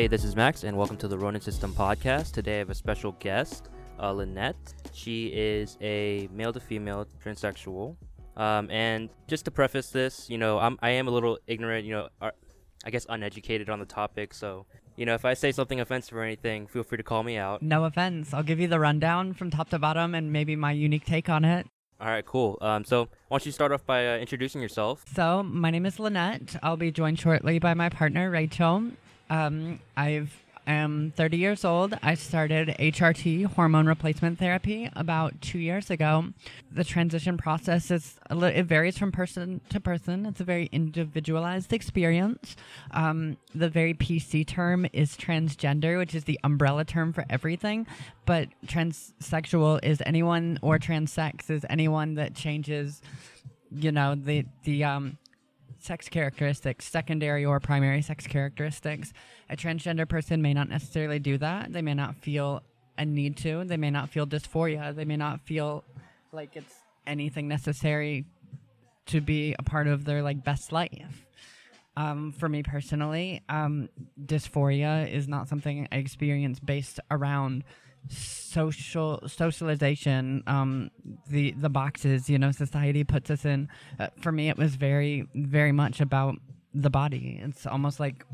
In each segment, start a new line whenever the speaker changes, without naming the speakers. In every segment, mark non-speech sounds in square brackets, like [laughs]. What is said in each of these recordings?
Hey, this is Max, and welcome to the Ronin System podcast. Today I have a special guest, uh, Lynette. She is a male to female transsexual. Um, and just to preface this, you know, I'm, I am a little ignorant, you know, I guess uneducated on the topic. So, you know, if I say something offensive or anything, feel free to call me out.
No offense. I'll give you the rundown from top to bottom and maybe my unique take on it.
All right, cool. Um, so why don't you start off by uh, introducing yourself?
So, my name is Lynette. I'll be joined shortly by my partner, Rachel. Um, I've am 30 years old. I started HRT, hormone replacement therapy, about two years ago. The transition process is it varies from person to person. It's a very individualized experience. Um, the very PC term is transgender, which is the umbrella term for everything. But transsexual is anyone, or transsex is anyone that changes, you know, the the um, sex characteristics, secondary or primary sex characteristics. A transgender person may not necessarily do that. They may not feel a need to. They may not feel dysphoria. They may not feel like it's anything necessary to be a part of their like best life. Um, for me personally, um, dysphoria is not something I experience based around social socialization um the the boxes you know society puts us in uh, for me it was very very much about the body it's almost like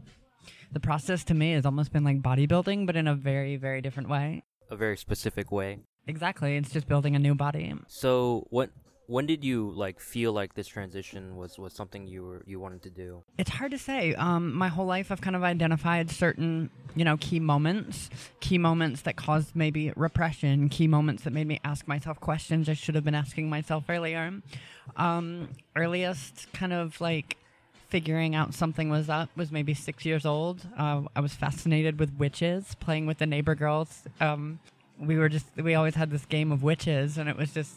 the process to me has almost been like bodybuilding but in a very very different way
A very specific way.
exactly it's just building a new body
So what? When did you like feel like this transition was was something you were you wanted to do?
It's hard to say. Um, my whole life, I've kind of identified certain, you know, key moments, key moments that caused maybe repression, key moments that made me ask myself questions I should have been asking myself earlier. Um, earliest kind of like figuring out something was up was maybe six years old. Uh, I was fascinated with witches, playing with the neighbor girls. Um, we were just we always had this game of witches, and it was just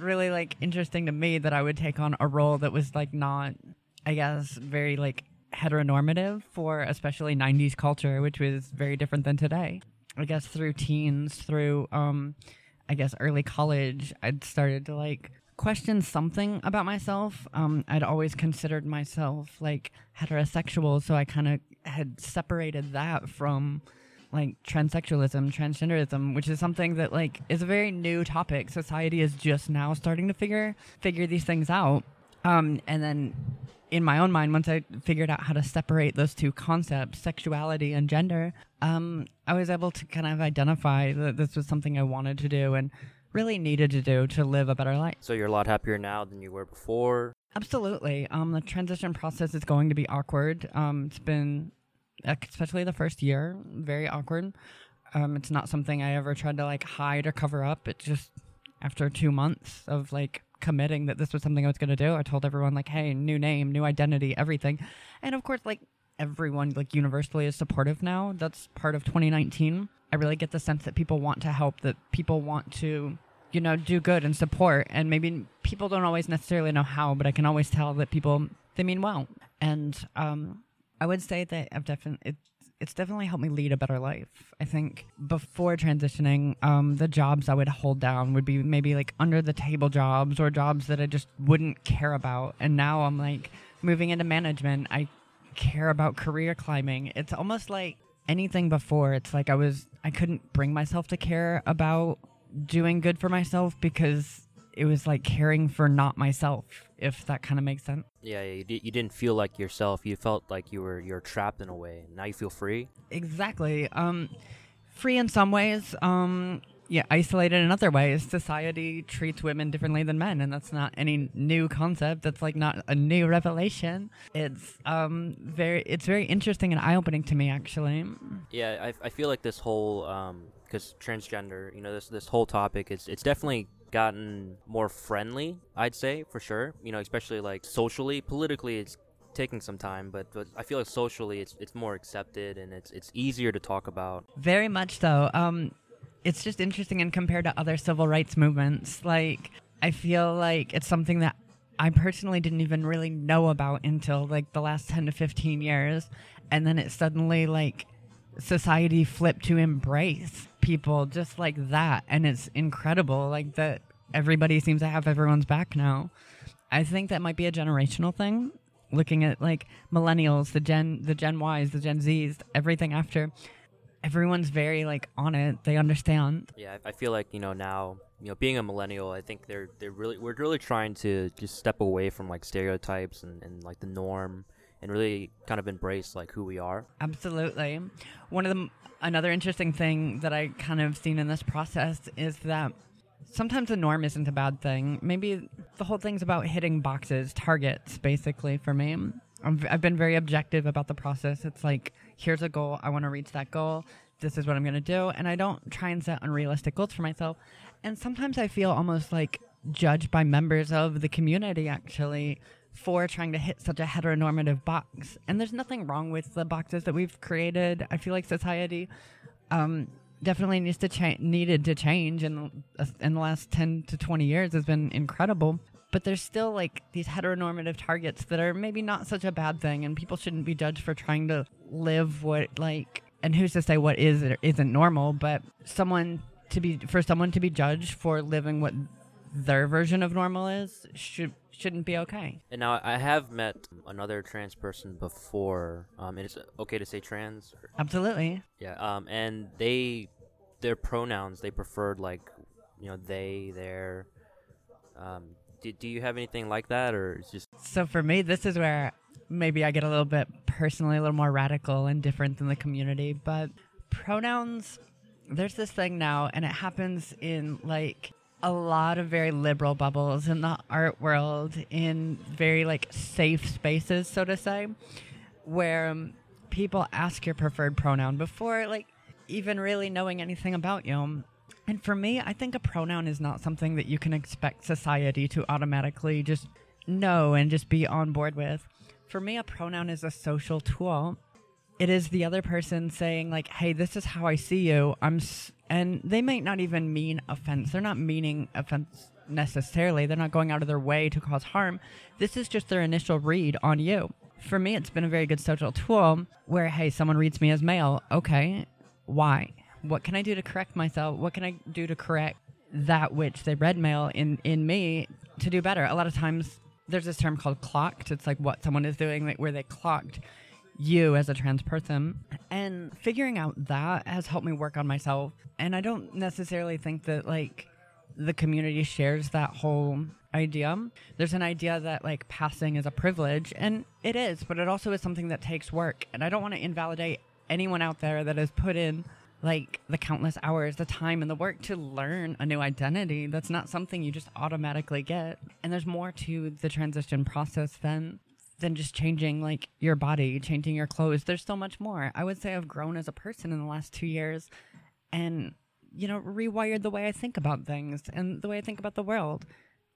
really like interesting to me that I would take on a role that was like not, I guess, very like heteronormative for especially 90s culture, which was very different than today. I guess through teens, through um, I guess early college, I'd started to like question something about myself. Um, I'd always considered myself like heterosexual, so I kind of had separated that from like transsexualism, transgenderism, which is something that like is a very new topic. Society is just now starting to figure figure these things out. Um, and then in my own mind, once I figured out how to separate those two concepts, sexuality and gender, um, I was able to kind of identify that this was something I wanted to do and really needed to do to live a better life.
So you're a lot happier now than you were before.
Absolutely. Um, the transition process is going to be awkward. Um, it's been, especially the first year, very awkward. Um, it's not something I ever tried to like hide or cover up. It's just after two months of like committing that this was something I was going to do, I told everyone like, "Hey, new name, new identity, everything," and of course, like everyone like universally is supportive now. That's part of 2019. I really get the sense that people want to help, that people want to you know, do good and support. And maybe people don't always necessarily know how, but I can always tell that people they mean well. And um, I would say that I've definitely it's it's definitely helped me lead a better life. I think before transitioning, um, the jobs I would hold down would be maybe like under the table jobs or jobs that I just wouldn't care about. And now I'm like moving into management. I care about career climbing. It's almost like anything before. It's like I was I couldn't bring myself to care about doing good for myself because it was like caring for not myself if that kind of makes sense
Yeah, yeah you, di- you didn't feel like yourself. You felt like you were you're trapped in a way. Now you feel free.
exactly um free in some ways um yeah isolated in other ways society treats women differently than men and that's not any new concept that's like not a new revelation it's um very it's very interesting and eye-opening to me actually
Yeah, I, I feel like this whole um because transgender, you know, this this whole topic is it's definitely gotten more friendly. I'd say for sure. You know, especially like socially, politically, it's taking some time, but, but I feel like socially, it's it's more accepted and it's it's easier to talk about.
Very much so. Um, it's just interesting and compared to other civil rights movements. Like, I feel like it's something that I personally didn't even really know about until like the last 10 to 15 years. And then it suddenly, like, society flipped to embrace people just like that. And it's incredible, like, that everybody seems to have everyone's back now. I think that might be a generational thing. looking at like millennials, the Gen, the Gen Ys, the Gen Zs, everything after. Everyone's very like on it. They understand.
Yeah, I I feel like you know now, you know, being a millennial, I think they're they're really we're really trying to just step away from like stereotypes and, and like the norm and really kind of embrace like who we are.
Absolutely. One of the another interesting thing that I kind of seen in this process is that sometimes the norm isn't a bad thing. Maybe the whole thing's about hitting boxes, targets, basically for me. I've, I've been very objective about the process. It's like, here's a goal. I want to reach that goal. This is what I'm going to do. And I don't try and set unrealistic goals for myself. And sometimes I feel almost like judged by members of the community, actually, for trying to hit such a heteronormative box. And there's nothing wrong with the boxes that we've created. I feel like society um, definitely needs to change, needed to change in, in the last 10 to 20 years has been incredible but there's still like these heteronormative targets that are maybe not such a bad thing and people shouldn't be judged for trying to live what like and who's to say what is or isn't normal but someone to be for someone to be judged for living what their version of normal is should shouldn't be okay
And now I have met another trans person before. Um, and it's okay to say trans. Or,
absolutely
yeah. Um, and they their pronouns they preferred like you know they their. Um, do, do you have anything like that or it's just
so for me this is where maybe i get a little bit personally a little more radical and different than the community but pronouns there's this thing now and it happens in like a lot of very liberal bubbles in the art world in very like safe spaces so to say where um, people ask your preferred pronoun before like even really knowing anything about you. And for me i think a pronoun is not something that you can expect society to automatically just know and just be on board with. For me a pronoun is a social tool it is the other person saying like hey this is how i see you. I'm s-, and they might not even mean offense. They're not meaning offense necessarily. They're not going out of their way to cause harm. This is just their initial read on you. For me it's been a very good social tool where hey someone reads me as male. Okay why? What can i do to correct myself? What can i do to correct that which they read male in in me to do better? A lot of times there's this term called clocked. It's like what someone is doing like where they clocked you as a trans person. And figuring out that has helped me work on myself. And I don't necessarily think that like the community shares that whole idea. There's an idea that like passing is a privilege, and it is, but it also is something that takes work. And I don't want to invalidate anyone out there that has put in like the countless hours, the time, and the work to learn a new identity. That's not something you just automatically get. And there's more to the transition process than than just changing like your body, changing your clothes. There's so much more. I would say I've grown as a person in the last two years and, you know, rewired the way I think about things and the way I think about the world.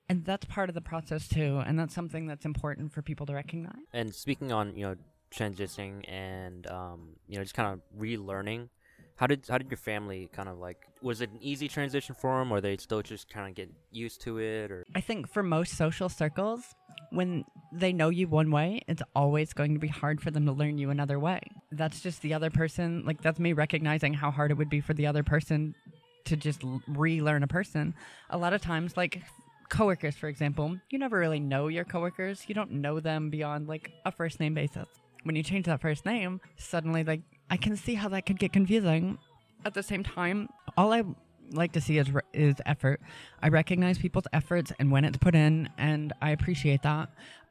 And that's part of the process too. And that's something that's important for people to recognize.
and speaking on you know transitioning and um, you know just kind of relearning how did how did your family kind of like was it an easy transition for them or they still just kind of get used to it or
I think for most social circles, when they know you one way, it's always going to be hard for them to learn you another way. That's just the other person. Like, that's me recognizing how hard it would be for the other person to just relearn a person. A lot of times, like, coworkers, for example, you never really know your coworkers. You don't know them beyond, like, a first name basis. When you change that first name, suddenly, like, I can see how that could get confusing. At the same time, all I like to see is re- is effort. I recognize people's efforts and when it's put in, and I appreciate that.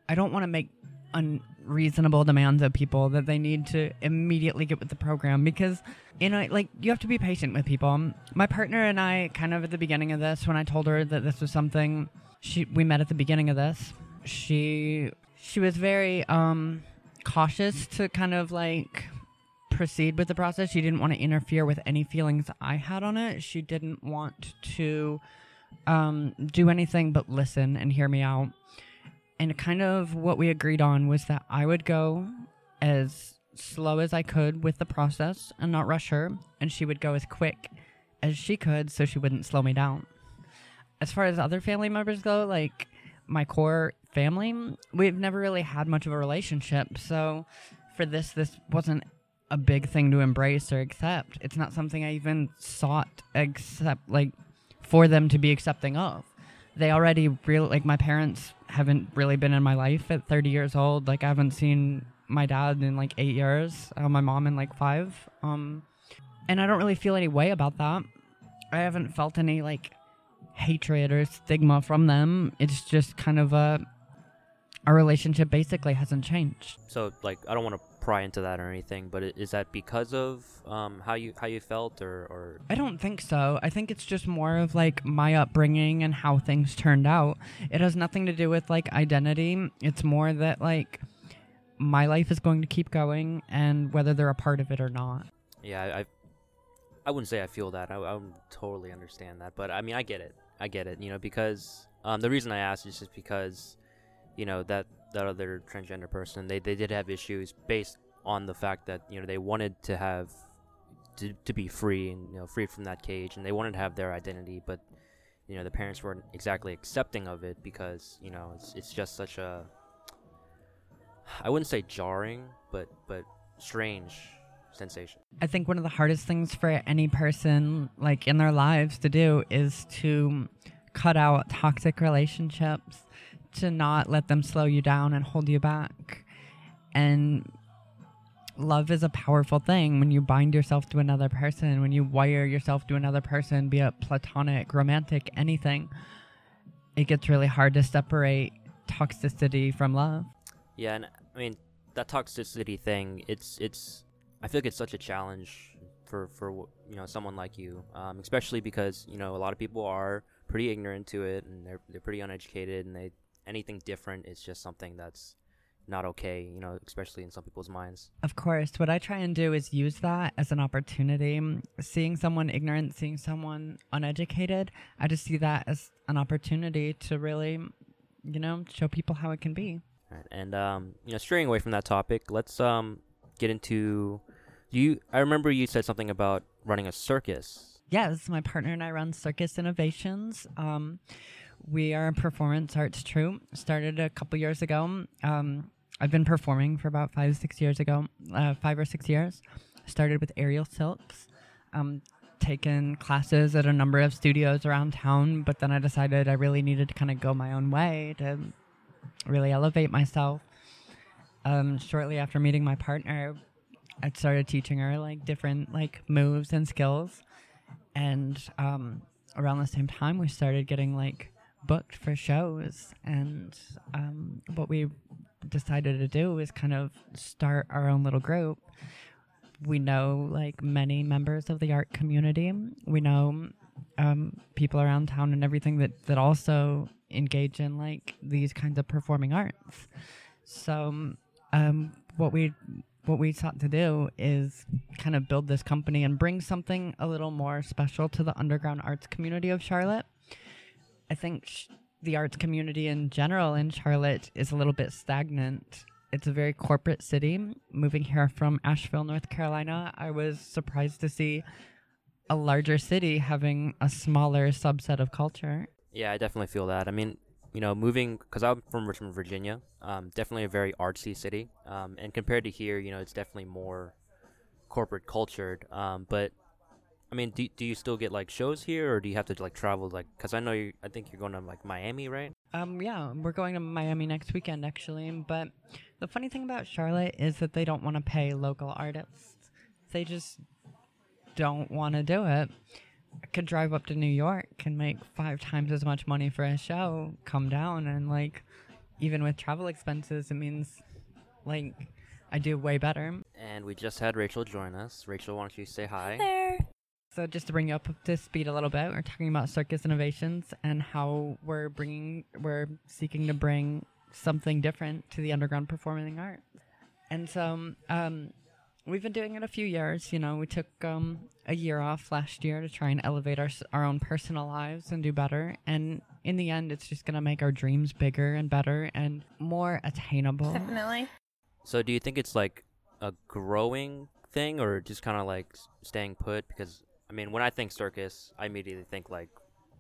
I don't want to make unreasonable demands of people that they need to immediately get with the program because you know like you have to be patient with people my partner and i kind of at the beginning of this when i told her that this was something she we met at the beginning of this she she was very um cautious to kind of like proceed with the process. She didn't want to interfere with any feelings I had on it. She didn't want to um, do anything but listen and hear me out. And kind of what we agreed on was that I would go as slow as I could with the process and not rush her, and she would go as quick as she could so she wouldn't slow me down. As far as other family members go, like my core family, we've never really had much of a relationship. So for this, this wasn't a big thing to embrace or accept. It's not something I even sought accept like for them to be accepting of. they already really like my parents haven't really been in my life at 30 years old. Like I haven't seen my dad in like eight years, uh, my mom in like five. Um, and I don't really feel any way about that. I haven't felt any like hatred or stigma from them. It's just kind of a our relationship basically hasn't changed.
So like I don't want to pry into that or anything, but is that because of um, how you how you felt or, or
I don't think so. I think it's just more of like my upbringing and how things turned out. It has nothing to do with like identity. It's more that like my life is going to keep going and whether they're a part of it or not.
yeah I I, I wouldn't say I feel that I, I totally understand that, but I mean I get it I get it you know because um, the reason I asked is just because you know that that other transgender person they they did have issues based on the fact that you know they wanted to have to, to be free and you know free from that cage and they wanted to have their identity but you know the parents weren't exactly accepting of it because you know it's it's just such a I wouldn't say jarring but but strange sensation.
I think one of the hardest things for any person like in their lives to do is to cut out toxic relationships, to not let them slow you down and hold you back. And love is a powerful thing when you bind yourself to another person, when you wire yourself to another person, be it platonic, romantic, anything. It gets really hard to separate toxicity from love.
Yeah, and I mean that toxicity thing. It's it's. I feel like it's such a challenge for for you know someone like you, um, especially because you know a lot of people are pretty ignorant to it and they're they're pretty uneducated and they anything different is just something that's not okay. You know, especially in some people's minds.
Of course, what I try and do is use that as an opportunity. Seeing someone ignorant, seeing someone uneducated, I just see that as an opportunity to really, you know, show people how it can be.
Right. And um, you know, straying away from that topic, let's um get into you. I remember you said something about running a circus.
Yes, my partner and I run Circus Innovations. Um, we are a performance arts troupe. Started a couple years ago. Um, I've been performing for about five, six years ago, uh, five or six years. Started with aerial silks. Um, taken classes at a number of studios around town, but then I decided I really needed to kind of go my own way to really elevate myself. Um, shortly after meeting my partner, I started teaching her like different like moves and skills and um, around the same time we started getting like booked for shows and um, what we decided to do is kind of start our own little group. We know like many members of the art community. We know um, people around town and everything that that also engage in like these kinds of performing arts. So um, what we what we sought to do is kind of build this company and bring something a little more special to the underground arts community of Charlotte. I think the arts community in general in Charlotte is a little bit stagnant. It's a very corporate city. Moving here from Asheville, North Carolina, I was surprised to see a larger city having a smaller subset of culture.
Yeah, I definitely feel that. I mean, you know, moving because I'm from Richmond, Virginia. Um, definitely a very artsy city. Um, and compared to here, you know, it's definitely more corporate cultured. Um, but I mean, do do you still get like shows here, or do you have to like travel? Like, because I know you, I think you're going to like Miami, right?
Um, yeah, we're going to Miami next weekend, actually. But the funny thing about Charlotte is that they don't want to pay local artists. They just don't want to do it. I could drive up to New York and make five times as much money for a show, come down, and like, even with travel expenses, it means like I do way better.
And we just had Rachel join us. Rachel, why don't you say hi?
there.
So just to bring you up to speed a little bit, we're talking about circus innovations and how we're bringing, we're seeking to bring something different to the underground performing arts. And so, um, we've been doing it a few years. You know, we took um, a year off last year to try and elevate our our own personal lives and do better. And in the end, it's just gonna make our dreams bigger and better and more attainable.
Definitely.
So, do you think it's like a growing thing, or just kind of like staying put? Because I mean, when I think circus, I immediately think like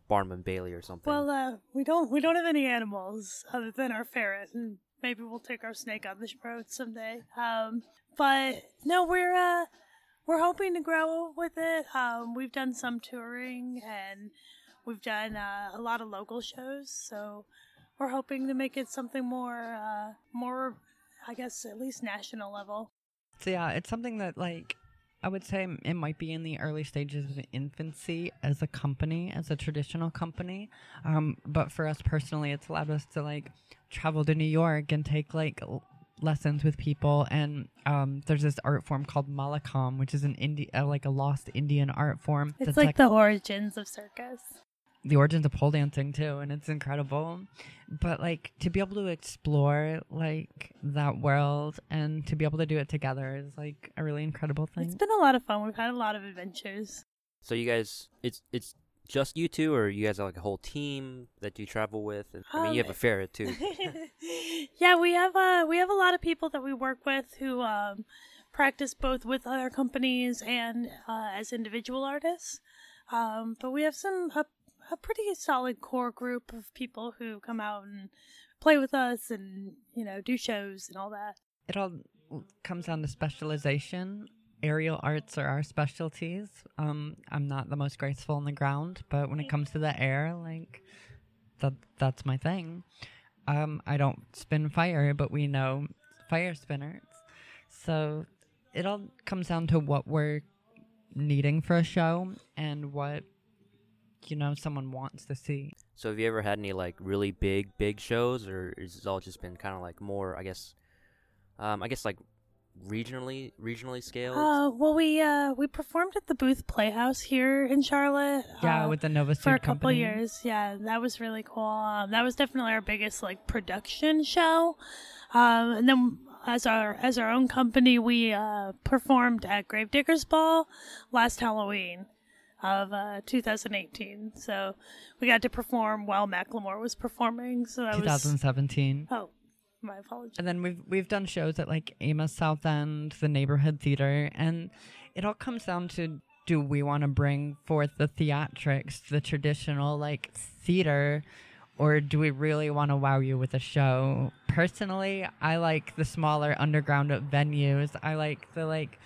Barnum and Bailey or something.
Well, uh, we don't we don't have any animals other than our ferret, and maybe we'll take our snake on the road someday. Um, but no, we're uh, we're hoping to grow with it. Um, we've done some touring, and We've done uh, a lot of local shows, so we're hoping to make it something more, uh, more, I guess, at least national level.
So yeah, it's something that like I would say it might be in the early stages of infancy as a company, as a traditional company. Um, but for us personally, it's allowed us to like travel to New York and take like l- lessons with people. And um, there's this art form called Mallakhamb, which is an Indi- uh, like a lost Indian art form.
It's
that's
like, the origins of circus.
The origins of pole dancing too and it's incredible but like to be able to explore like that world and to be able to do it together is like a really incredible thing
It's been a lot of fun. We've had a lot of adventures.
So you guys, it's it's just you two, or you guys are like a whole team that you travel with? And, I mean, you
Um,
have a ferret too. [laughs]
yeah, we have uh we have a lot of people that we work with who um practice both with other companies and uh, as individual artists. Um, but we have some a, a pretty solid core group of people who come out and play with us and you know do shows and all that.
it all comes down to specialization. Aerial arts are our specialties. Um i'm not the most graceful on the ground but when it comes to the air like that that's my thing. Um i don't spin fire but we know fire spinners. So it all comes down to what we're needing for a show and what you know someone wants to see
So have you ever had any like really big big shows, or is it all just been kind of like more, I guess, um, I guess like regionally regionally scaled?
Uh, well, we uh we performed at the Booth Playhouse here in Charlotte.
yeah
uh,
with the nova
for a
Suit
couple
company.
years. Yeah, that was really cool. Um, that was definitely our biggest like production show. Um, and then as our as our own company, we uh, performed at Gravediggers Ball last Halloween of uh, 2018. So we got to perform while Macklemore was performing. So that was
2017
oh, my apologies.
And then we've we've done shows at like Amos South End, the neighborhood theater, and it all comes down to do we want to bring forth the theatrics, the traditional like theater, or do we really want to wow you with a show? Personally, I like the smaller underground venues. I like the like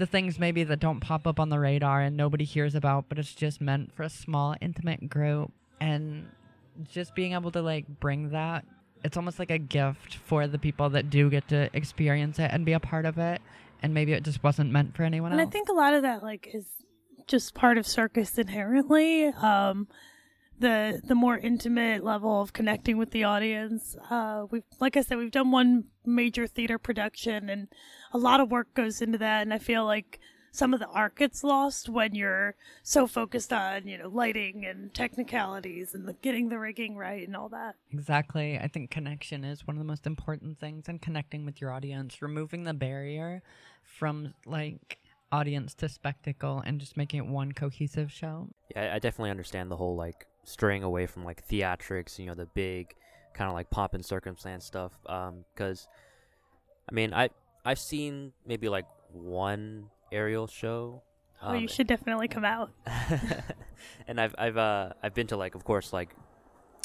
the things maybe that don't pop up on the radar and nobody hears about, but it's just meant for a small intimate group. And just being able to like bring that it's almost like a gift for the people that do get to experience it and be a part of it. And maybe it just wasn't meant for anyone
and
else.
And I think a lot of that like is just part of circus inherently. Um, the the more intimate level of connecting with the audience. Uh, we've like I said, we've done one major theater production, and a lot of work goes into that. And I feel like some of the art gets lost when you're so focused on you know lighting and technicalities and the, getting the rigging right and all that.
exactly i think connection is one of the most important things and connecting with your audience removing the barrier from like audience to spectacle and just making it one cohesive show
Yeah, I, I definitely understand the whole like straying away from like theatrics, you know, the big kind of like pomp and circumstance stuff. Um, because I mean, I I've seen maybe like one aerial show.
oh, you
um,
should definitely come out. [laughs]
and I've I've uh I've been to like of course like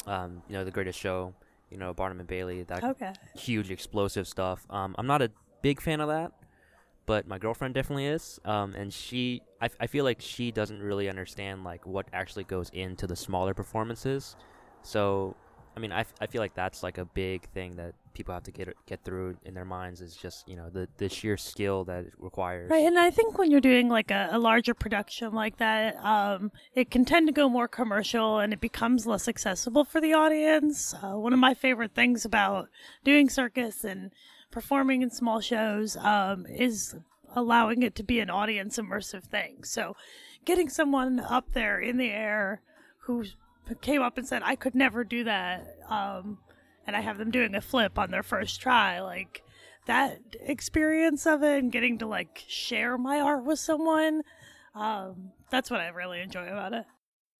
um you know the greatest show you know Barnum and Bailey that
Okay.
huge explosive stuff. Um, I'm not a big fan of that, but my girlfriend definitely is. Um, and she, I, I feel like she doesn't really understand like what actually goes into the smaller performances. So, I mean, I, f- I feel like that's like a big thing that people have to get get through in their minds is just you know the the sheer skill that it requires.
Right, and I think when you're doing like a, a larger production like that, um, it can tend to go more commercial and it becomes less accessible for the audience. Uh, one of my favorite things about doing circus and performing in small shows um, is allowing it to be an audience immersive thing. So, getting someone up there in the air who came up and said, "I could never do that," um, and I have them doing a flip on their first try, like that experience of it and getting to like share my art with someone um that's what i really enjoy about it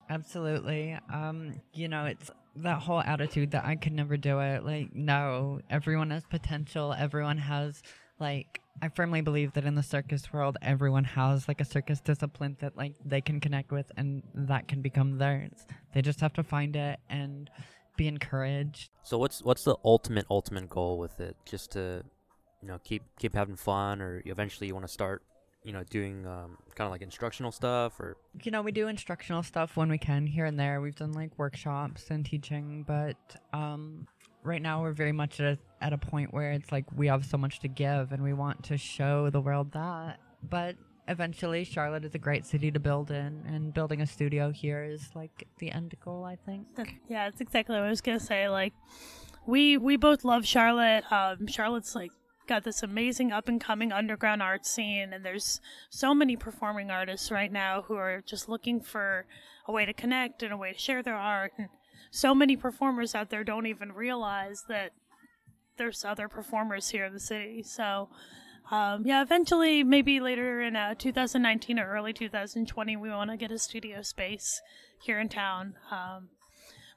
Absolutely. Um, you know, it's that whole attitude that I could never do it. Like, no, everyone has potential. Everyone has like I firmly believe that in the circus world everyone has like a circus discipline that like they can connect with and that can become theirs. They just have to find it and be encouraged.
So what's what's the ultimate ultimate goal with it? Just to you know keep keep having fun, or eventually you want to start you know doing um, kind of like instructional stuff or
You know, we do instructional stuff when we can here and there. We've done like workshops and teaching, but um, right now we're very much at a, at a point where it's like we have so much to give and we want to show the world that. But eventually, Charlotte is a great city to build in, and building a studio here is like the end goal, I think.
Yeah, that's exactly what I was gonna say. Like, we we both love Charlotte. Um, Charlotte's like got this amazing up and coming underground art scene, and there's so many performing artists right now who are just looking for a way to connect and a way to share their art. And so many performers out there don't even realize that there's other performers here in the city. So. Um, yeah, eventually, maybe later in uh, 2019 or early 2020, we want to get a studio space here in town. Um,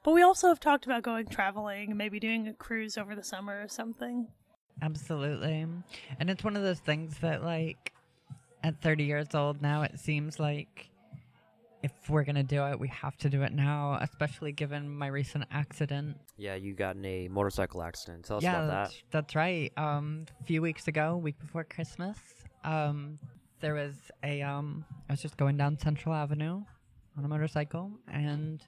but we also have talked about going traveling, maybe doing a cruise over the summer or something.
Absolutely. And it's one of those things that, like, at 30 years old now, it seems like if we're going to do it, we have to do it now, especially given my recent accident.
yeah you got in a motorcycle accident tell us
yeah,
about
that's,
that
that's right. Um, a few weeks ago, week before Christmas, um, there was a, um, I was just going down Central Avenue on a motorcycle and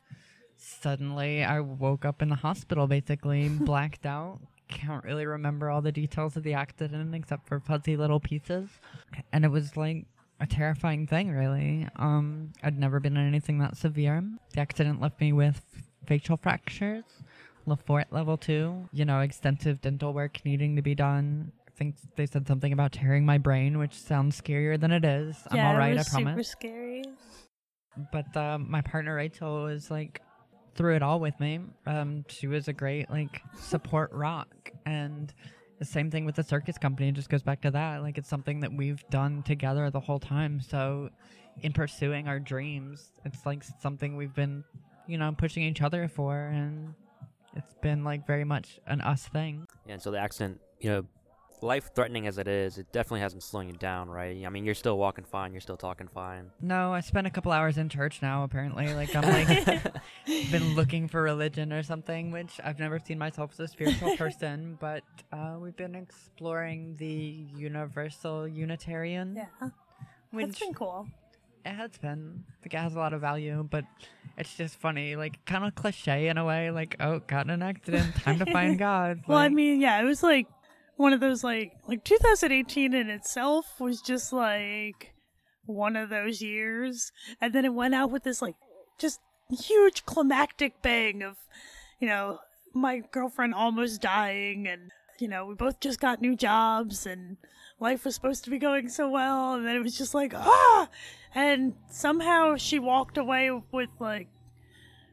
suddenly I woke up in the hospital, basically blacked out. Can't really remember all the details of the accident except for fuzzy little pieces. And it was like a terrifying thing, really. Um, I'd never been in anything that severe. The accident left me with facial fractures, Le Fort level two, you know, extensive dental work needing to be done. I think they said something about tearing my brain, which sounds scarier than it is. I'm
yeah,
all right,
it
I
was super
promise.
scary.
But uh, my partner Rachel was like through it all with me. Um, she was a great like support rock, and the same thing with the circus company. It just goes back to that. Like it's something that we've done together the whole time. So in pursuing our dreams, it's like something we've been, you know, pushing each other for, and it's been like very much an us thing.
Yeah, and so the accident, you know, life threatening as it is, it definitely hasn't slowing you down, right? I mean, you're still walking fine, you're still talking fine.
No, I spent a couple hours in church now. Apparently, like I'm [laughs] like been looking for religion or something, which I've never seen myself as a spiritual [laughs] person. But uh, we've been exploring the universal Unitarian,
Yeah, that's
which
been cool.
it has been. I think it has a lot of value, but it's just funny, like kind of cliche in a way. Like, oh, got in an accident, time to find [laughs] God.
Well, I mean, yeah, it was like one of those like like 2018 in itself was just like one of those years, and then it went out with this like just huge climactic bang of, you know, my girlfriend almost dying, and you know we both just got new jobs, and life was supposed to be going so well, and then it was just like ah, and somehow she walked away with like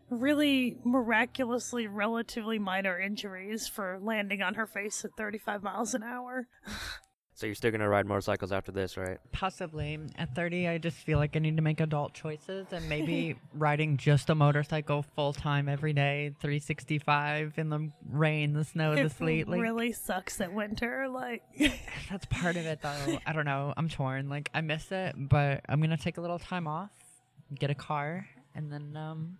really miraculously relatively minor injuries for landing on her face at 35 miles an hour.
So you're still gonna ride motorcycles after this, right?
Possibly. At 30, I just feel like I need to make adult choices and maybe [laughs] riding just a motorcycle full time every day, 365 in the rain, the snow, the
it
sleet. Like,
really sucks at winter. Like, [laughs]
that's part of it, though. I don't know. I'm torn. Like, I miss it, but I'm going to take a little time off, get a car, and then um,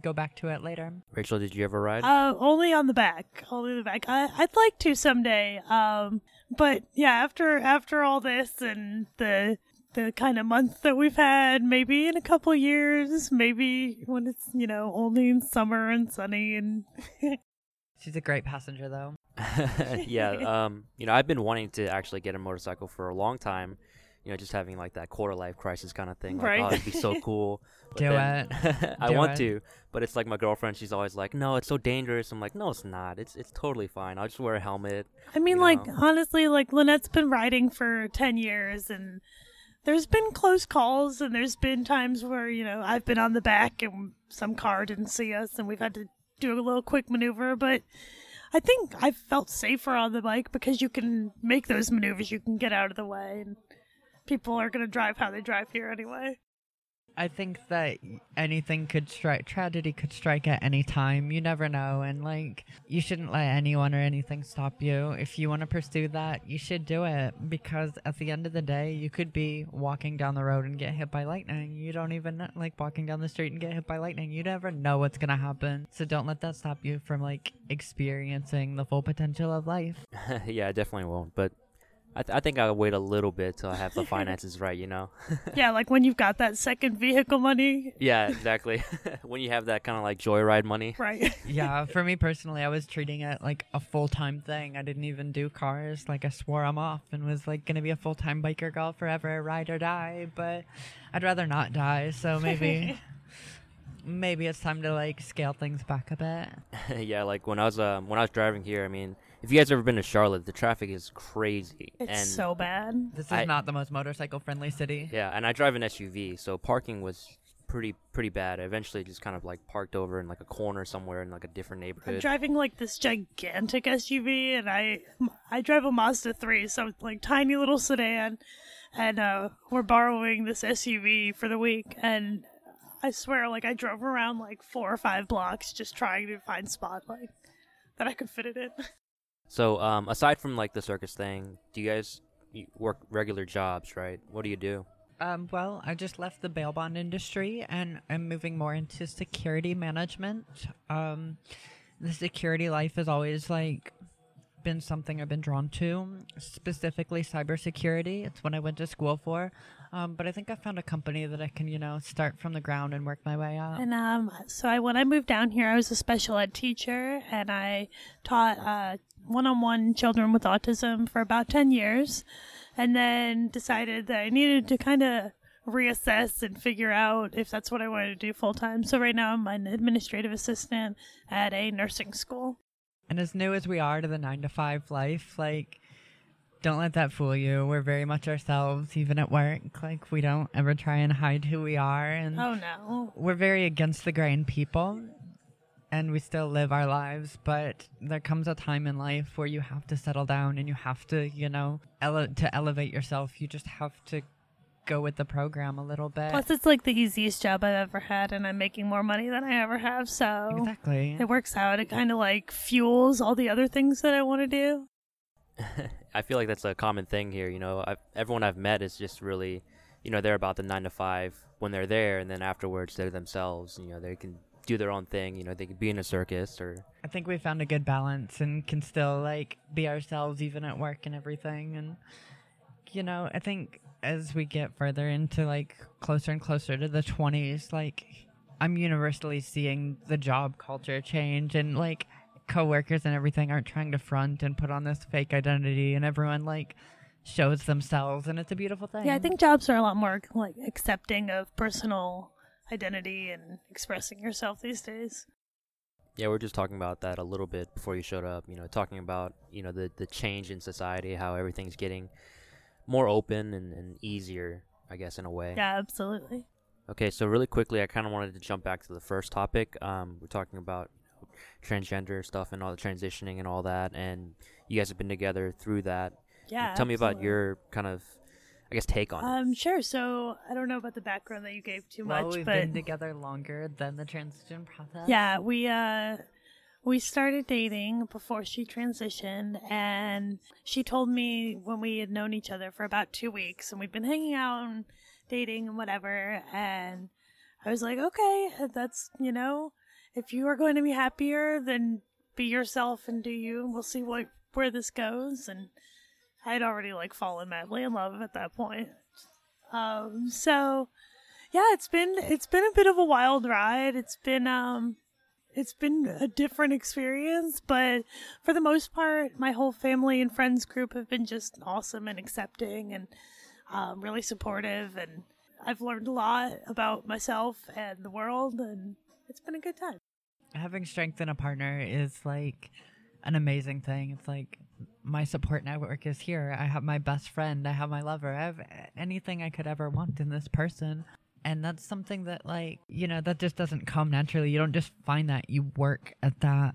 go back to it later.
Rachel, did you ever ride?
uh, only on the back, only the back. I, I'd like to someday. Um, but yeah, after after all this and the the kind of month that we've had, maybe in a couple years, maybe when it's you know only in summer and sunny and [laughs]
She's a great passenger, though. [laughs]
yeah, um, you know, I've been wanting to actually get a motorcycle for a long time. You know, just having like that quarter life crisis kind of thing. Like,
Right.
oh, it'd be so [laughs] cool. But
Do
then- [laughs] I
Do
want
it.
to, but it's like my girlfriend. She's always like, "No, it's so dangerous." I'm like, "No, it's not. It's it's totally fine. I'll just wear a helmet."
I mean,
you
like
know?
honestly, like Lynette's been riding for ten years, and there's been close calls, and there's been times where you know I've been on the back, and some car didn't see us, and we've had to do a little quick maneuver. But I think I've felt safer on the bike because you can make those maneuvers, you can get out of the way, and people are gonna drive how they drive here anyway.
I think that anything could strike, tragedy could strike at any time. You never know. And, like, you shouldn't let anyone or anything stop you. If you want to pursue that, you should do it. Because at the end of the day, you could be walking down the road and get hit by lightning. You don't even, like, walking down the street and get hit by lightning. You never know what's going to happen. So don't let that stop you from, like, experiencing the full potential of life. [laughs]
yeah, I definitely won't. But I, th- I think I'll wait a little bit till I have the finances right. You know. [laughs]
yeah, like when you've got that second vehicle money.
yeah, exactly. [laughs] when you have that kind of like joyride money.
Right. [laughs]
yeah, for me personally, I was treating it like a full time thing. I didn't even do cars. Like I swore I'm off and was like gonna be a full time biker girl forever, ride or die. But I'd rather not die. So maybe. Maybe it's time to like scale things back a bit. [laughs]
yeah, like when I was um when I was driving here, I mean, if you guys ever been to Charlotte, the traffic is crazy.
It's
and
so bad.
This is
I-
not the most motorcycle friendly city.
yeah, and I drive an SUV, so parking was pretty pretty bad. I eventually just kind of like parked over in like a corner somewhere in like a different neighborhood.
I'm driving like this gigantic SUV, and I I drive a Mazda three, so like tiny little sedan, and uh, we're borrowing this SUV for the week, and I swear, like I drove around like four or five blocks just trying to find spot like that I could fit it in. [laughs]
So, um, aside from like the circus thing, do you guys work regular jobs, right? What do you do?
Um, well, I just left the bail bond industry and I'm moving more into security management. Um, the security life has always like been something I've been drawn to, specifically cybersecurity. It's what I went to school for. Um, but I think I found a company that I can, you know, start from the ground and work my way up.
And um, so I when I moved down here, I was a special ed teacher, and I taught uh, one-on-one children with autism for about ten years, and then decided that I needed to kind of reassess and figure out if that's what I wanted to do full time. So right now I'm an administrative assistant at a nursing school.
And as new as we are to the nine to five life, like, don't let that fool you. We're very much ourselves, even at work. Like, we don't ever try and hide who we are. And
Oh no.
we're very against the grain people. And we still live our lives, but there comes a time in life where you have to settle down and you have to, you know, ele- to elevate yourself. You just have to go with the program a little bit.
Plus, it's like the easiest job I've ever had, and I'm making more money than I ever have. So
exactly.
it works out. It kind of like fuels all the other things that I want to do. [laughs]
I feel like that's a common thing here. You know, I've, everyone I've met is just really, you know, they're about the nine to five when they're there, and then afterwards they're themselves. You know, they can do their own thing. You know, they could be in a circus or
I think we found a good balance and can still like be ourselves even at work and everything. And you know, I think as we get further into like closer and closer to the 20s, like I'm universally seeing the job culture change and like coworkers and everything aren't trying to front and put on this fake identity and everyone like shows themselves and it's a beautiful thing.
Yeah, I think jobs are a lot more like accepting of personal identity and expressing yourself these days.
Yeah, we are just talking about that a little bit before you showed up. You know, talking about you know the the change in society, how everything's getting more open and, and easier, I guess, in a way.
Yeah, absolutely.
Okay, so really quickly, I kind of wanted to jump back to the first topic. Um, we're talking about you know, transgender stuff and all the transitioning and all that, and you guys have been together through that.
Yeah.
Tell me about your kind of, I guess, take on it.
Um, sure. So I don't know about the background that you gave too
well,
much,
we've
but
been together longer than the transition process.
yeah, we uh we started dating before she transitioned and she told me when we had known each other for about 2 weeks and we'd been hanging out and dating and whatever and I was like, "Okay, that's, you know, if you are going to be happier, then be yourself and do you. and We'll see what where this goes." And I had already like fallen madly in love at that point. Um, so yeah, it's been it's been a bit of a wild ride. It's been um it's been a different experience, but for the most part, my whole family and friends group have been just awesome and accepting and um, really supportive. And I've learned a lot about myself and the world, and it's been a good time.
having strength in a partner is like an amazing thing. It's like my support network is here. I have my best friend. I have my lover. I have anything I could ever want in this person. And that's something that, like, you know, that just doesn't come naturally. You don't just find that. You work at that.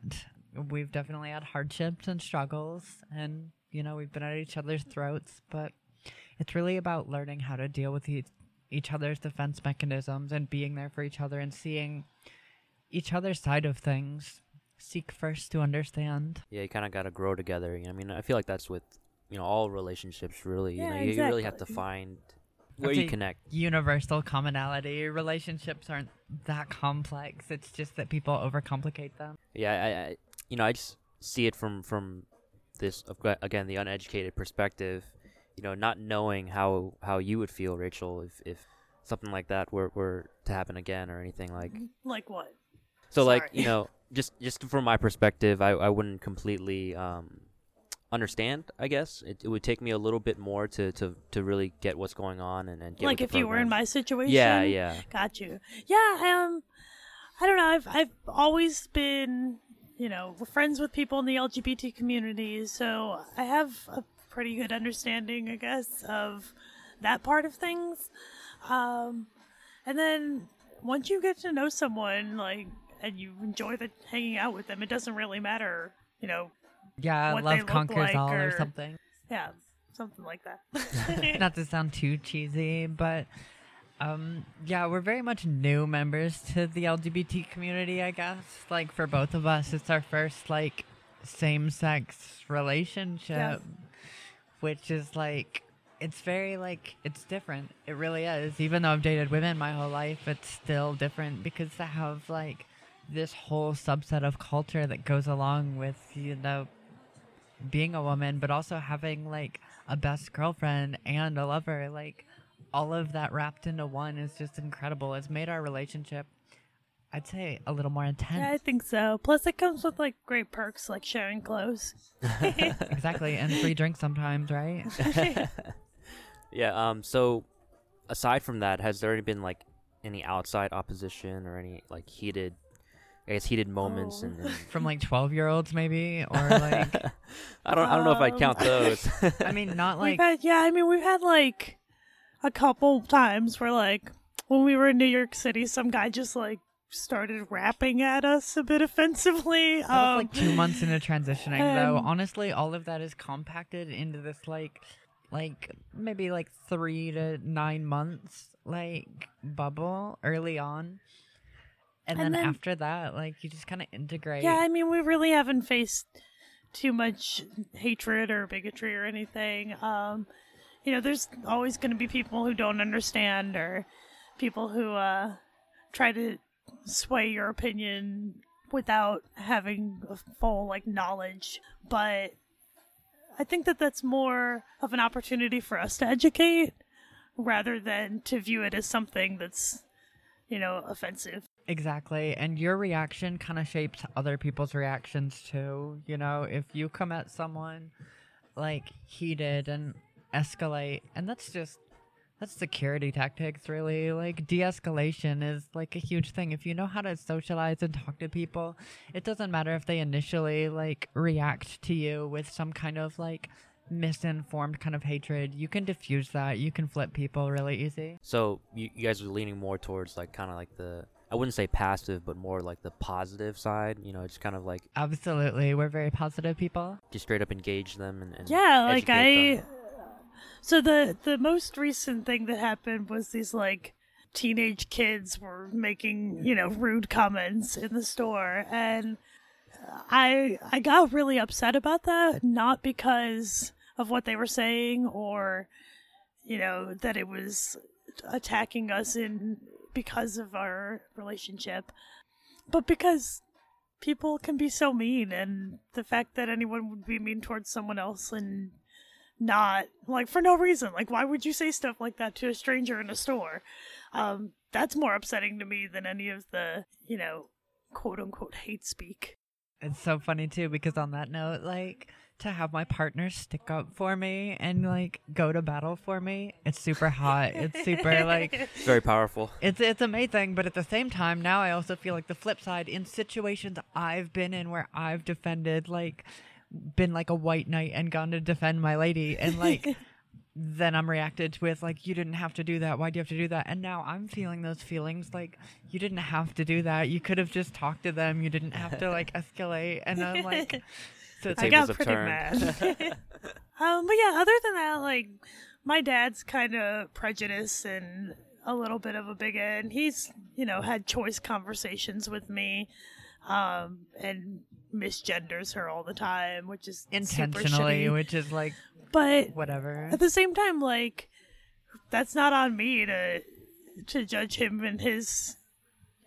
We've definitely had hardships and struggles, and, you know, we've been at each other's throats, but it's really about learning how to deal with each, each other's defense mechanisms and being there for each other and seeing each other's side of things. Seek first to understand.
yeah, you kind of got to grow together. You know, I mean, I feel like that's with you know all relationships really. You
Yeah,
know, you, you really have to find where
That's
you
a
connect.
Universal commonality. Relationships aren't that complex. It's just that people overcomplicate them.
Yeah, I, I you know I just see it from from this again the uneducated perspective. you know, not knowing how how you would feel, Rachel, if if something like that were were to happen again or anything like.
Like what?
So like you know, just just from my perspective, I I wouldn't completely um understand. I guess it, it would take me a little bit more to to to really get what's going on and, and get
like if you were in my situation.
Yeah, yeah.
Got you. Yeah, um, I don't know. I've I've always been, you know, friends with people in the LGBT community, so I have a pretty good understanding, I guess, of that part of things. Um, and then once you get to know someone, like, and you enjoy the hanging out with them, it doesn't really matter, you know.
Yeah,
what they
love
look
conquers
like
all or
or-
something.
Yeah, something like that. [laughs]
Not to sound too cheesy, but um, yeah, we're very much new members to the LGBT community. I guess, like for both of us, it's our first like same-sex relationship, which is like it's very like it's different. It really is. Even though I've dated women my whole life, it's still different because to have like this whole subset of culture that goes along with you know being a woman, but also having like a best girlfriend and a lover, like all of that wrapped into one is just incredible. It's made our relationship, I'd say, a little more intense.
yeah, I think so. Plus, it comes with like great perks like sharing clothes. [laughs] [laughs]
exactly, and free drinks sometimes, right? [laughs]
Yeah. Um. So, aside from that, has there been like any outside opposition or any like heated, I guess heated moments
Oh.
and, and
From like twelve year olds, maybe, or like, [laughs]
I don't I don't know if I'd
Um,
count those. [laughs]
I mean, not like
had yeah, I mean we've had like a couple times where like when we were in New York City, some guy just like started rapping at us a bit offensively.
That was
Um,
like two months into transitioning, though. Honestly, all of that is compacted into this like, like maybe like three to nine months like bubble early on, and,
And
then,
then-
after that, like you just kind of integrate.
yeah, I mean we really haven't faced too much hatred or bigotry or anything. Um, you know, there's always going to be people who don't understand or people who uh, try to sway your opinion without having a full like knowledge. But I think that that's more of an opportunity for us to educate rather than to view it as something that's you know offensive.
Exactly. And your reaction kind of shapes other people's reactions too. You know, if you come at someone like heated and escalate, and that's just that's security tactics really. Like de-escalation is like a huge thing. If you know how to socialize and talk to people, it doesn't matter if they initially like react to you with some kind of like misinformed kind of hatred. You can diffuse that. You can flip people really easy.
so you, you guys are leaning more towards like kind of like the I wouldn't say passive, but more like the positive side. You know, just kind of like
Absolutely. We're very positive people.
just straight up engage them and, and
Yeah, like I.
them.
So the the most recent thing that happened was these like teenage kids were making you know rude comments in the store, and I I got really upset about that. Not because of what they were saying or you know that it was attacking us in because of our relationship, but because people can be so mean and the fact that anyone would be mean towards someone else and not like for no reason. Like why would you say stuff like that to a stranger in a store? Um that's more upsetting to me than any of the you know quote unquote hate speak
It's so funny too because on that note, like to have my partner stick up for me and like go to battle for me, it's super hot. It's super like
It's [laughs] very powerful.
it's it's amazing, but at the same time now I also feel like the flip side in situations I've been in where I've defended like been like a white knight and gone to defend my lady and like [laughs] then I'm reacted with like you didn't have to do that. Why do you have to do that? And now I'm feeling those feelings like you didn't have to do that. You could have just talked to them. You didn't have to like escalate. And I'm like [laughs] so it's
The
I
like,
got pretty
turned.
mad. [laughs] [laughs] um, but yeah, other than that, like my dad's kind of prejudiced and a little bit of a bigot, and he's you know had choice conversations with me, um, and misgenders her all the time, which is
intentionally, which is like
But
whatever.
at the same time, like that's not on me to to judge him and his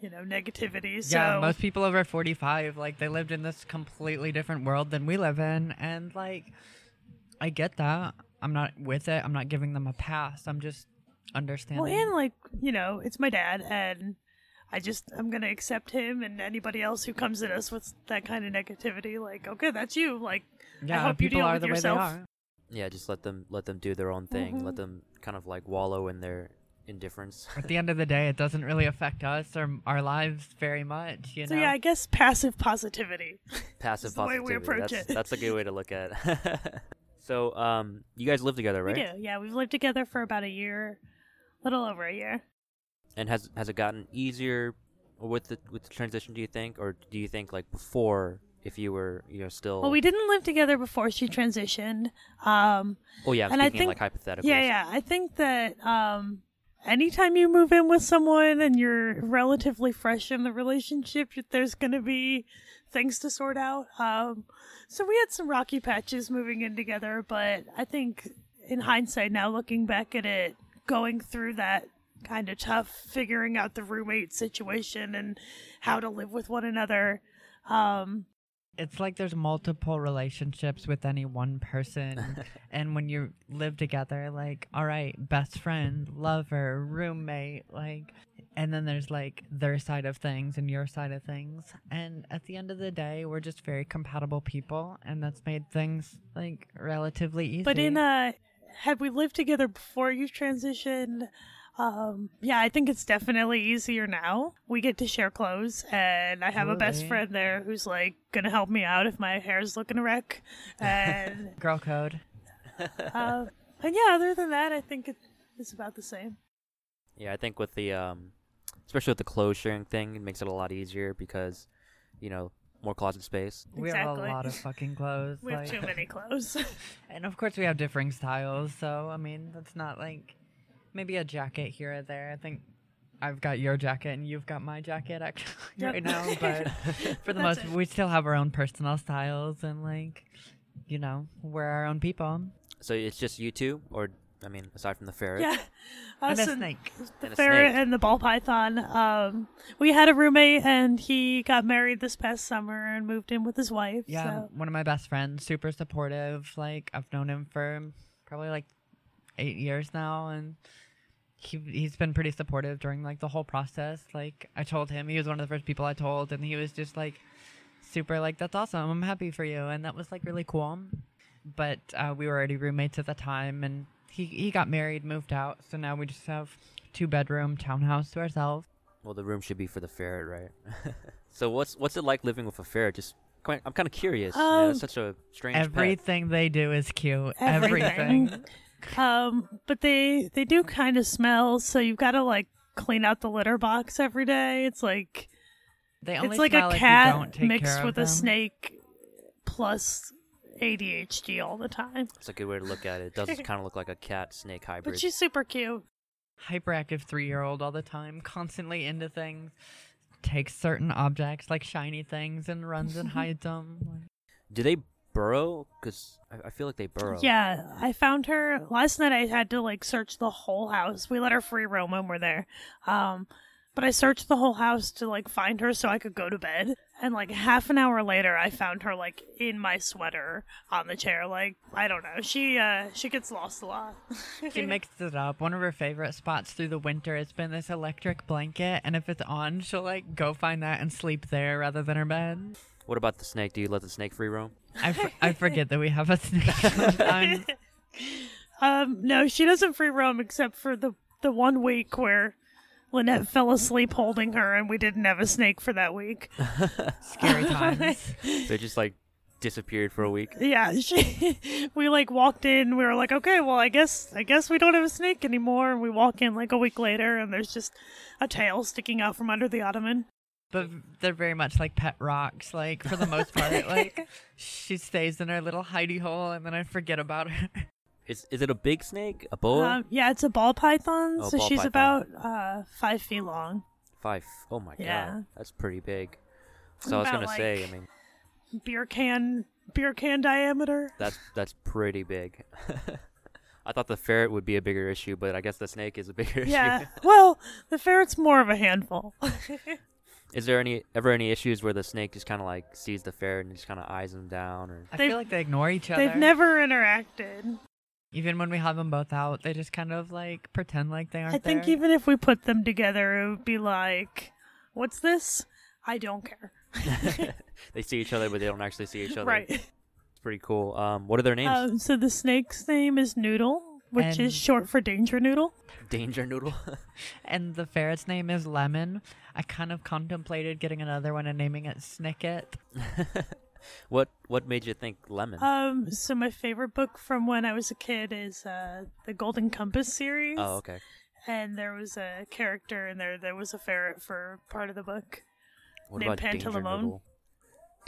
you know negativity. So
Yeah, most people over 45, like, they lived in this completely different world than we live in. And, like, I get that. I'm not with it. I'm not giving them a pass. I'm just understanding.
Well, and like you know, it's my dad, and I just I'm gonna accept him and anybody else who comes at us with that kind of negativity. Like, okay, that's you. Like,
yeah,
hope you deal
are
with
the
yourself.
way they are.
Yeah, just let them let them do their own thing. Let
Mhm.
them kind of like wallow in their indifference.
At the end of the day, it doesn't really affect us or our lives very much. You
so
know.
yeah, I guess passive positivity. [laughs]
Passive
That's the way we
positivity.
approach
that's,
it.
that's a good way to look at it. [laughs] so, um, you guys live together, right?
We do. Yeah, we've lived together for about a year, A little over a year.
And has has it gotten easier with the with the transition? Do you think, or do you think like before, if you were you know still?
Well, we didn't live together before she transitioned. Um,
oh yeah, I'm
and I think-
like hypothetically.
Yeah, yeah. I think that um, anytime you move in with someone and you're relatively fresh in the relationship, there's going to be things to sort out. Um, so we had some rocky patches moving in together, but I think in hindsight, now looking back at it, going through that kind of tough, figuring out the roommate situation and how to live with one another. Um,
it's like there's multiple relationships with any one person. [laughs] And when you live together like all right best friend lover roommate like and then there's like their side of things and your side of things. And at the end of the day we're just very compatible people and that's made things like relatively easy
But in a, had we lived together before you transitioned, um yeah, I think it's definitely easier now. We get to share clothes and I have a best
Absolutely.
friend there who's like gonna help me out if my hair's looking a wreck. [laughs] And
girl code
uh and yeah, other than that I think it's about the same.
Yeah, I think with the um, especially with the clothes sharing thing, it makes it a lot easier because, you know, more closet space.
we have a lot of fucking clothes [laughs]
We have
like-
too many clothes. [laughs]
And of course, we have differing styles. So, I mean, that's not like maybe a jacket here or there. I think I've got your jacket and you've got my jacket actually [laughs]
Yep.
right now. [laughs] But for the most,
it.
we still have our own personal styles and like, you know, we're our own people.
So it's just you two, or I mean, aside from the ferret.
yeah. [laughs]
And a snake.
the
And
ferret
snake.
and the ball python. Um, we had a roommate, and he got married this past summer and moved in with his wife.
Yeah,
so-
one of my best friends, super supportive. Like I've known him for probably like eight years now, and he he's been pretty supportive during like the whole process. Like I told him, he was one of the first people I told, and he was just like super like that's awesome. I'm happy for you, and that was like really cool. But uh, we were already roommates at the time, and he he got married, moved out, so now we just have two bedroom townhouse to ourselves.
Well, the room should be for the ferret, right? [laughs] so what's what's it like living with a ferret? Just quite, I'm kind of curious. yeah,
Um,
it's such a strange pet.
Everything they do is cute.
Everything.
Everything. [laughs]
Um, but they they do kind of smell, so you've got to like clean out the litter box every day. It's like
They only
it's like
smell
a
if you don't
cat
take
mixed
care of
with a snake plus ADHD all the time.
It's a good way to look at it. It does [laughs] kind of look like a cat snake hybrid.
But she's super cute.
Hyperactive three-year-old all the time, constantly into things. Takes certain objects like shiny things and runs and [laughs] hides them.
Do they burrow? Because I, I feel like they burrow.
Yeah, I found her last night. I had to like search the whole house. We let her free roam when we're there, um, but I searched the whole house to like find her so I could go to bed. And like half an hour later, I found her like in my sweater on the chair. Like I don't know, she uh she gets lost a lot. [laughs]
She mixed it up. One of her favorite spots through the winter has been this electric blanket, and if it's on, she'll like go find that and sleep there rather than her bed.
What about the snake? Do you let the snake free roam?
I, for- I forget that we have a snake [laughs] sometimes.
um, no, she doesn't free roam except for the the one week where. Lynette fell asleep holding her, and we didn't have a snake for that week. [laughs]
Scary [laughs] times.
they just like disappeared for a week.
Yeah, she, we like walked in. We were like, okay, well, I guess I guess we don't have a snake anymore. And we walk in like a week later, and there's just a tail sticking out from under the ottoman.
But they're very much like pet rocks. Like for the most part, [laughs] like she stays in her little hidey hole, and then I forget about her.
Is is it a big snake? A boa?
Um, yeah, it's a ball python,
Oh,
so
ball
she's
python.
about uh, five feet long.
Five. Oh my
Yeah.
god, that's pretty big.
What
So I was gonna say, I mean,
Beer can, beer can diameter.
that's that's pretty big. [laughs] I thought the ferret would be a bigger issue, but I guess the snake is a bigger
Yeah.
issue. [laughs]
well, the ferret's more of a handful.
Is there any ever any issues where the snake just kind of like sees the ferret and just kind of eyes him down, or
I
They've-
feel like they ignore each other.
They've never interacted.
Even when we have them both out, they just kind of like pretend like they aren't
I think
there.
even if we put them together, it would be like, what's this? I don't care. [laughs] [laughs]
they see each other, but they don't actually see each other.
Right.
It's pretty cool. Um, what are their names?
Um, so the snake's name is Noodle, which
And-
is short for Danger Noodle.
Danger Noodle. [laughs]
and the ferret's name is Lemon. I kind of contemplated getting another one and naming it Snicket. [laughs]
what What made you think lemon?
Um, so my favorite book from when I was a kid is uh, the Golden Compass series.
oh, okay.
And there was a character in there that was a ferret for part of the book.
What
named
about Danger Noodle?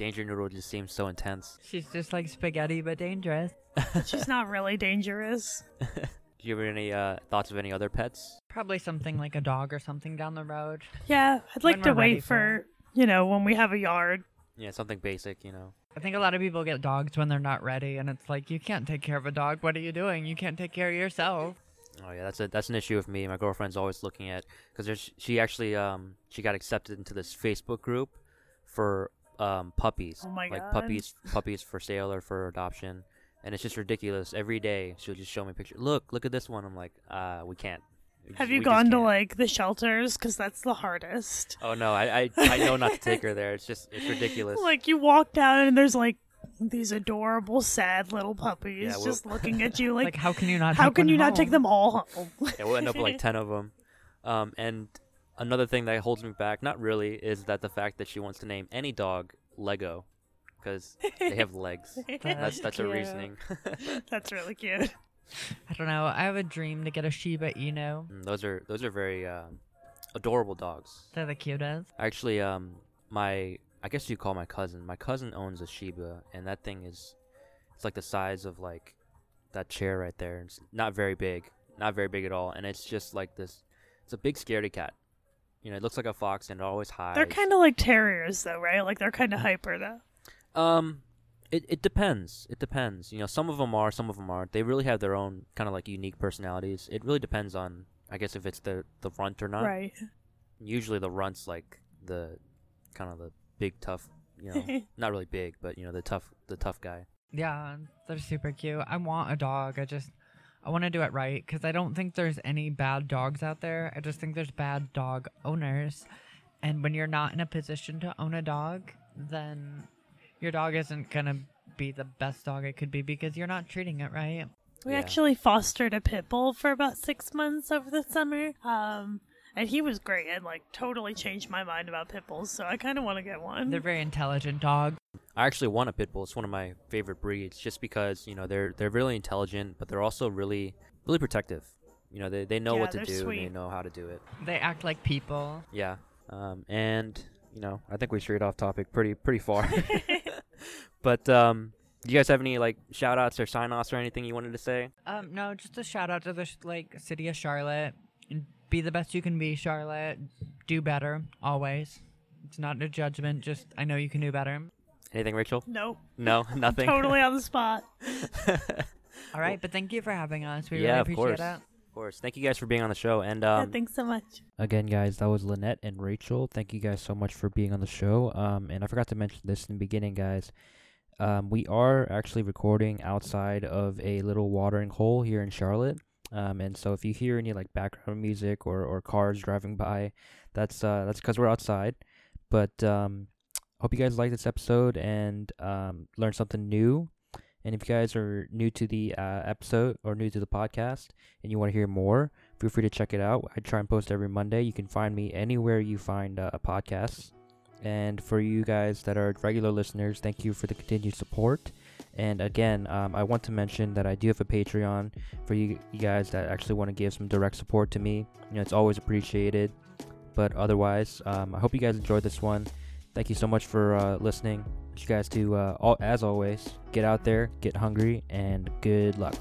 Danger Noodle just seems so intense.
She's just like spaghetti but dangerous.
She's not really dangerous. [laughs]
Do you have any uh, thoughts of any other pets?
Probably something like a dog or something down the road.
Yeah, I'd like
When
to
we're ready
wait
for
for, you know, when we have a yard.
Yeah, something basic, you know.
I think a lot of people get dogs when they're not ready, and it's like, you can't take care of a dog. What are you doing? You can't take care of yourself.
Oh yeah, that's a that's an issue with me. My girlfriend's always looking at because there's she actually um she got accepted into this Facebook group for um puppies,
Oh my
like
God.
puppies [laughs] puppies for sale or for adoption, and it's just ridiculous. Every day she'll just show me pictures. Look, look at this one. I'm like, uh, we can't. We
Have
just-
you
we
gone to like the shelters? Because that's the hardest.
Oh no, I, I I know not to take her there. It's just it's ridiculous. [laughs]
Like you walk down and there's like these adorable, sad little puppies
Yeah, we'll-
just looking at you [laughs]
Like,
like,
how can you not?
how
take
can
one
you not take them all home?
Yeah, we'll end up with like ten of them. Um, and another thing that holds me back, not really, is that the fact that she wants to name any dog Lego, because they have legs. [laughs] That's that's her
cute.
reasoning. [laughs]
That's [laughs] really cute.
I don't know. I have a dream to get a Shiba Inu.
Mm, those are those are very um, adorable dogs.
They're the cutest.
Actually, um, my I guess you call my cousin. My cousin owns a Shiba, and that thing is, it's like the size of like that chair right there. It's not very big, not very big at all, and it's just like this. It's a big scaredy cat. You know, it looks like a fox, and it always hides.
They're kind of like terriers, though, right? Like they're kind of hyper, though.
Um, it it depends. It depends. You know, some of them are, some of them aren't. They really have their own kind of like unique personalities. It really depends on, I guess, if it's the the runt or not.
Right.
Usually the runt's like the kind of the big tough. You know, [laughs] not really big, but you know the tough the tough guy.
Yeah, they're super cute. I want a dog. I just, I want to do it right because I don't think there's any bad dogs out there. I just think there's bad dog owners. And when you're not in a position to own a dog, then your dog isn't going to be the best dog it could be because you're not treating it right.
We
Yeah.
actually fostered a pit bull for about six months over the summer. Um, and he was great and like totally changed my mind about pit bulls. So I kind of want to get one.
They're very intelligent dogs.
I actually want a pit bull. It's one of my favorite breeds, just because you know they're they're really intelligent, but they're also really really protective. You know, they they know
Yeah,
what to
they're
do and they know how to do it.
They act like people.
Yeah. Um, and you know, I think we strayed off topic pretty pretty far. [laughs] [laughs] but um, do you guys have any like shout outs or sign offs or anything you wanted to say?
Um, no, just a shout out to the sh- like city of Charlotte. Be the best you can be, Charlotte. Do better always. It's not a judgment. Just I know you can do better.
Anything, Rachel?
nope.
No, [laughs] nothing.
Totally on the spot. [laughs]
All right, but thank you for having us. We
yeah,
really
of
appreciate
course.
it.
Of course. Thank you guys for being on the show. And
yeah,
um,
thanks so much.
again, guys, that was Lynette and Rachel. Thank you guys so much for being on the show. Um, and I forgot to mention this in the beginning, guys. Um, we are actually recording outside of a little watering hole here in Charlotte. Um, and so if you hear any like background music or, or cars driving by, that's uh, that's because we're outside. But um, hope you guys like this episode and um, learn something new. And if you guys are new to the uh, episode or new to the podcast and you want to hear more, feel free to check it out. I try and post every Monday. You can find me anywhere you find uh, podcasts. And for you guys that are regular listeners, thank you for the continued support. And again, um, I want to mention that I do have a Patreon for you, you guys that actually want to give some direct support to me. You know, it's always appreciated. But otherwise, um, I hope you guys enjoyed this one. Thank you so much for uh, listening. You guys to, uh, all, as always, get out there, get hungry, and good luck.